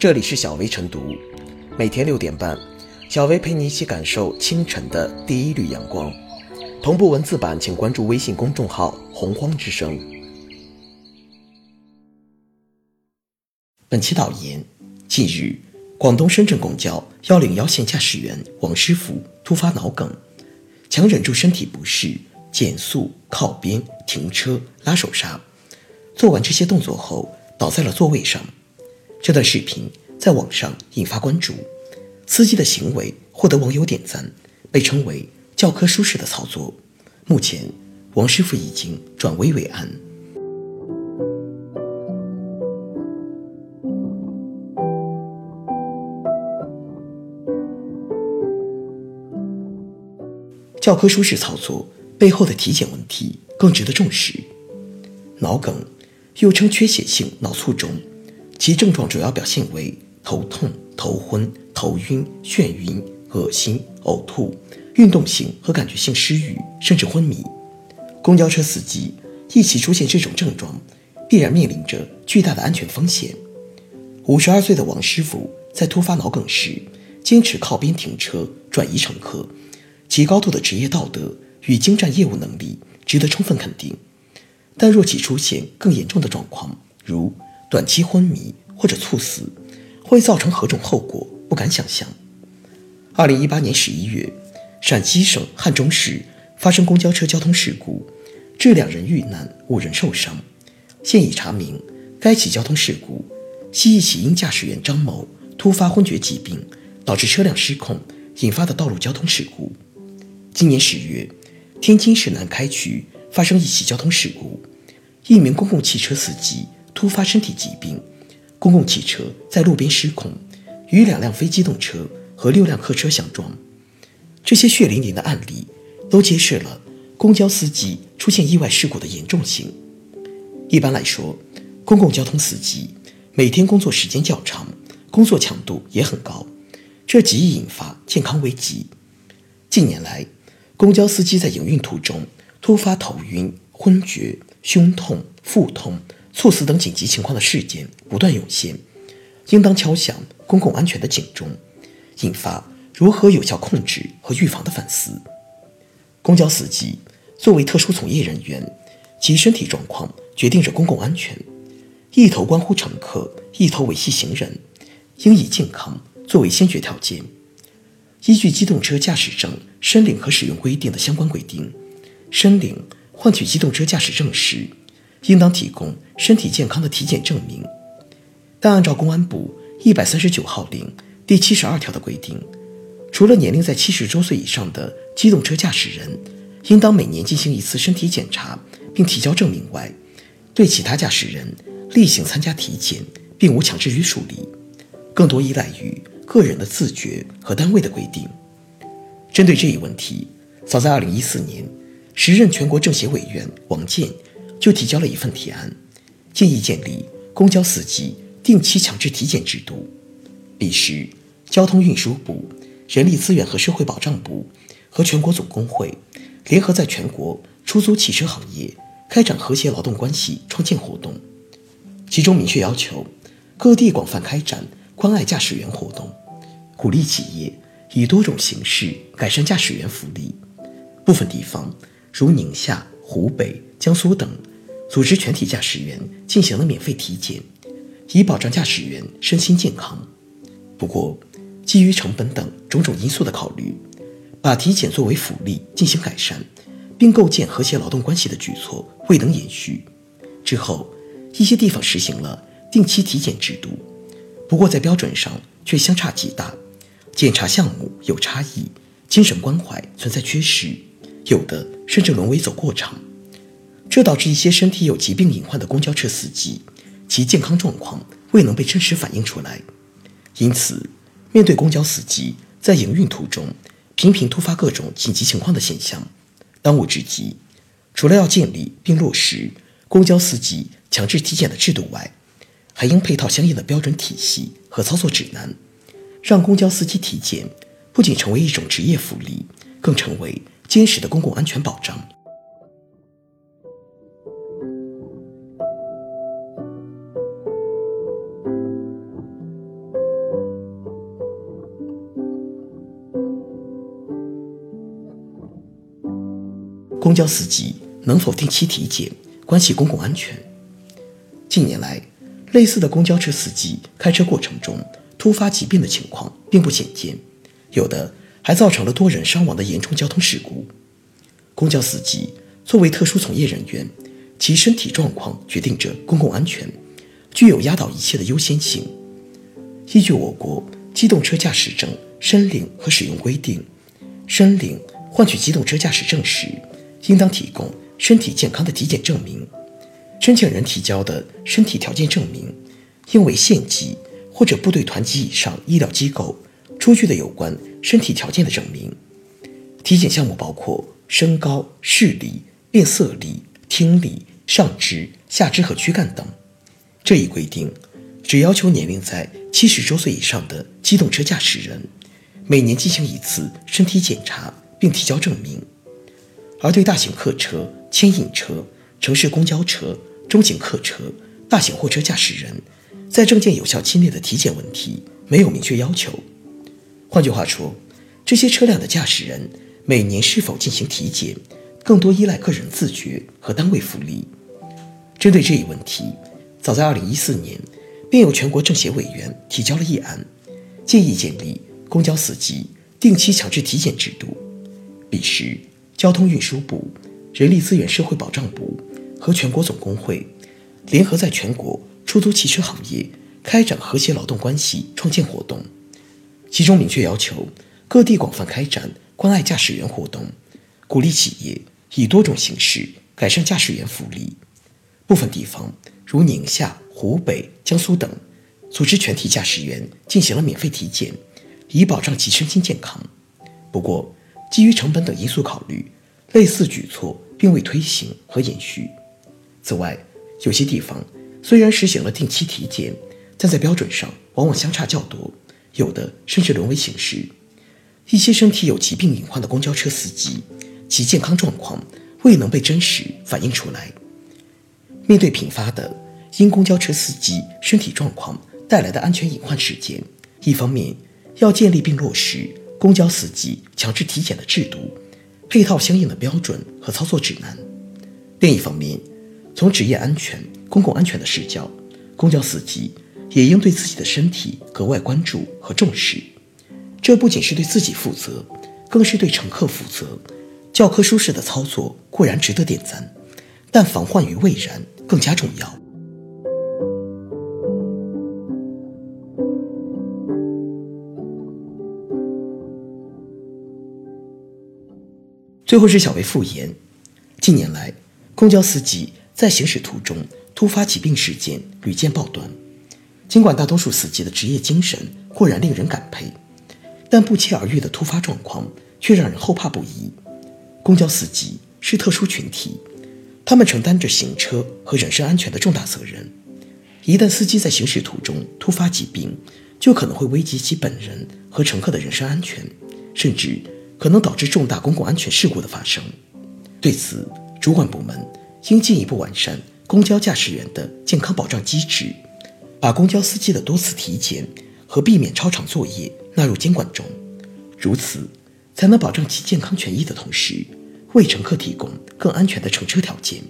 这里是小薇晨读，每天六点半，小薇陪你一起感受清晨的第一缕阳光。同步文字版，请关注微信公众号“洪荒之声”。本期导言：近日，广东深圳公交幺零幺线驾驶员王师傅突发脑梗，强忍住身体不适，减速、靠边、停车、拉手刹，做完这些动作后，倒在了座位上。这段视频在网上引发关注，司机的行为获得网友点赞，被称为“教科书式的操作”。目前，王师傅已经转危为安。教科书式操作背后的体检问题更值得重视。脑梗又称缺血性脑卒中。其症状主要表现为头痛、头昏、头晕、眩晕、恶心、呕吐、运动性和感觉性失语，甚至昏迷。公交车司机一起出现这种症状，必然面临着巨大的安全风险。五十二岁的王师傅在突发脑梗时，坚持靠边停车转移乘客，其高度的职业道德与精湛业务能力值得充分肯定。但若其出现更严重的状况，如……短期昏迷或者猝死会造成何种后果？不敢想象。二零一八年十一月，陕西省汉中市发生公交车交通事故，致两人遇难，五人受伤。现已查明，该起交通事故系一起因驾驶员张某突发昏厥疾病导致车辆失控引发的道路交通事故。今年十月，天津市南开区发生一起交通事故，一名公共汽车司机。突发身体疾病，公共汽车在路边失控，与两辆非机动车和六辆客车相撞。这些血淋淋的案例都揭示了公交司机出现意外事故的严重性。一般来说，公共交通司机每天工作时间较长，工作强度也很高，这极易引发健康危机。近年来，公交司机在营运途中突发头晕、昏厥、胸痛、腹痛。猝死等紧急情况的事件不断涌现，应当敲响公共安全的警钟，引发如何有效控制和预防的反思。公交司机作为特殊从业人员，其身体状况决定着公共安全，一头关乎乘客，一头维系行人，应以健康作为先决条件。依据《机动车驾驶证申领和使用规定》的相关规定，申领换取机动车驾驶证时。应当提供身体健康的体检证明，但按照公安部一百三十九号令第七十二条的规定，除了年龄在七十周岁以上的机动车驾驶人应当每年进行一次身体检查并提交证明外，对其他驾驶人例行参加体检并无强制约束力，更多依赖于个人的自觉和单位的规定。针对这一问题，早在二零一四年，时任全国政协委员王健。就提交了一份提案，建议建立公交司机定期强制体检制度。彼时，交通运输部、人力资源和社会保障部和全国总工会联合在全国出租汽车行业开展和谐劳动关系创建活动，其中明确要求各地广泛开展关爱驾驶员活动，鼓励企业以多种形式改善驾驶员福利。部分地方，如宁夏、湖北、江苏等。组织全体驾驶员进行了免费体检，以保障驾驶员身心健康。不过，基于成本等种种因素的考虑，把体检作为福利进行改善，并构建和谐劳动关系的举措未能延续。之后，一些地方实行了定期体检制度，不过在标准上却相差极大，检查项目有差异，精神关怀存在缺失，有的甚至沦为走过场。这导致一些身体有疾病隐患的公交车司机，其健康状况未能被真实反映出来。因此，面对公交司机在营运途中频频突发各种紧急情况的现象，当务之急，除了要建立并落实公交司机强制体检的制度外，还应配套相应的标准体系和操作指南，让公交司机体检不仅成为一种职业福利，更成为坚实的公共安全保障。公交司机能否定期体检关系公共安全。近年来，类似的公交车司机开车过程中突发疾病的情况并不鲜见，有的还造成了多人伤亡的严重交通事故。公交司机作为特殊从业人员，其身体状况决定着公共安全，具有压倒一切的优先性。依据我国机动车驾驶证申领和使用规定，申领换取机动车驾驶证时，应当提供身体健康的体检证明。申请人提交的身体条件证明，应为县级或者部队团级以上医疗机构出具的有关身体条件的证明。体检项目包括身高、视力、辨色力、听力、上肢、下肢和躯干等。这一规定只要求年龄在七十周岁以上的机动车驾驶人每年进行一次身体检查，并提交证明。而对大型客车、牵引车、城市公交车、中型客车、大型货车驾驶人，在证件有效期内的体检问题没有明确要求。换句话说，这些车辆的驾驶人每年是否进行体检，更多依赖个人自觉和单位福利。针对这一问题，早在2014年，便有全国政协委员提交了议案，建议建立公交司机定期强制体检制度。彼时，交通运输部、人力资源社会保障部和全国总工会联合在全国出租汽车行业开展和谐劳动关系创建活动，其中明确要求各地广泛开展关爱驾驶员活动，鼓励企业以多种形式改善驾驶员福利。部分地方如宁夏、湖北、江苏等，组织全体驾驶员进行了免费体检，以保障其身心健康。不过，基于成本等因素考虑，类似举措并未推行和延续。此外，有些地方虽然实行了定期体检，但在标准上往往相差较多，有的甚至沦为形式。一些身体有疾病隐患的公交车司机，其健康状况未能被真实反映出来。面对频发的因公交车司机身体状况带来的安全隐患事件，一方面要建立并落实。公交司机强制体检的制度，配套相应的标准和操作指南。另一方面，从职业安全、公共安全的视角，公交司机也应对自己的身体格外关注和重视。这不仅是对自己负责，更是对乘客负责。教科书式的操作固然值得点赞，但防患于未然更加重要。最后是小薇复言，近年来，公交司机在行驶途中突发疾病事件屡见报端。尽管大多数司机的职业精神固然令人感佩，但不期而遇的突发状况却让人后怕不已。公交司机是特殊群体，他们承担着行车和人身安全的重大责任。一旦司机在行驶途中突发疾病，就可能会危及其本人和乘客的人身安全，甚至。可能导致重大公共安全事故的发生。对此，主管部门应进一步完善公交驾驶员的健康保障机制，把公交司机的多次体检和避免超长作业纳入监管中。如此，才能保证其健康权益的同时，为乘客提供更安全的乘车条件。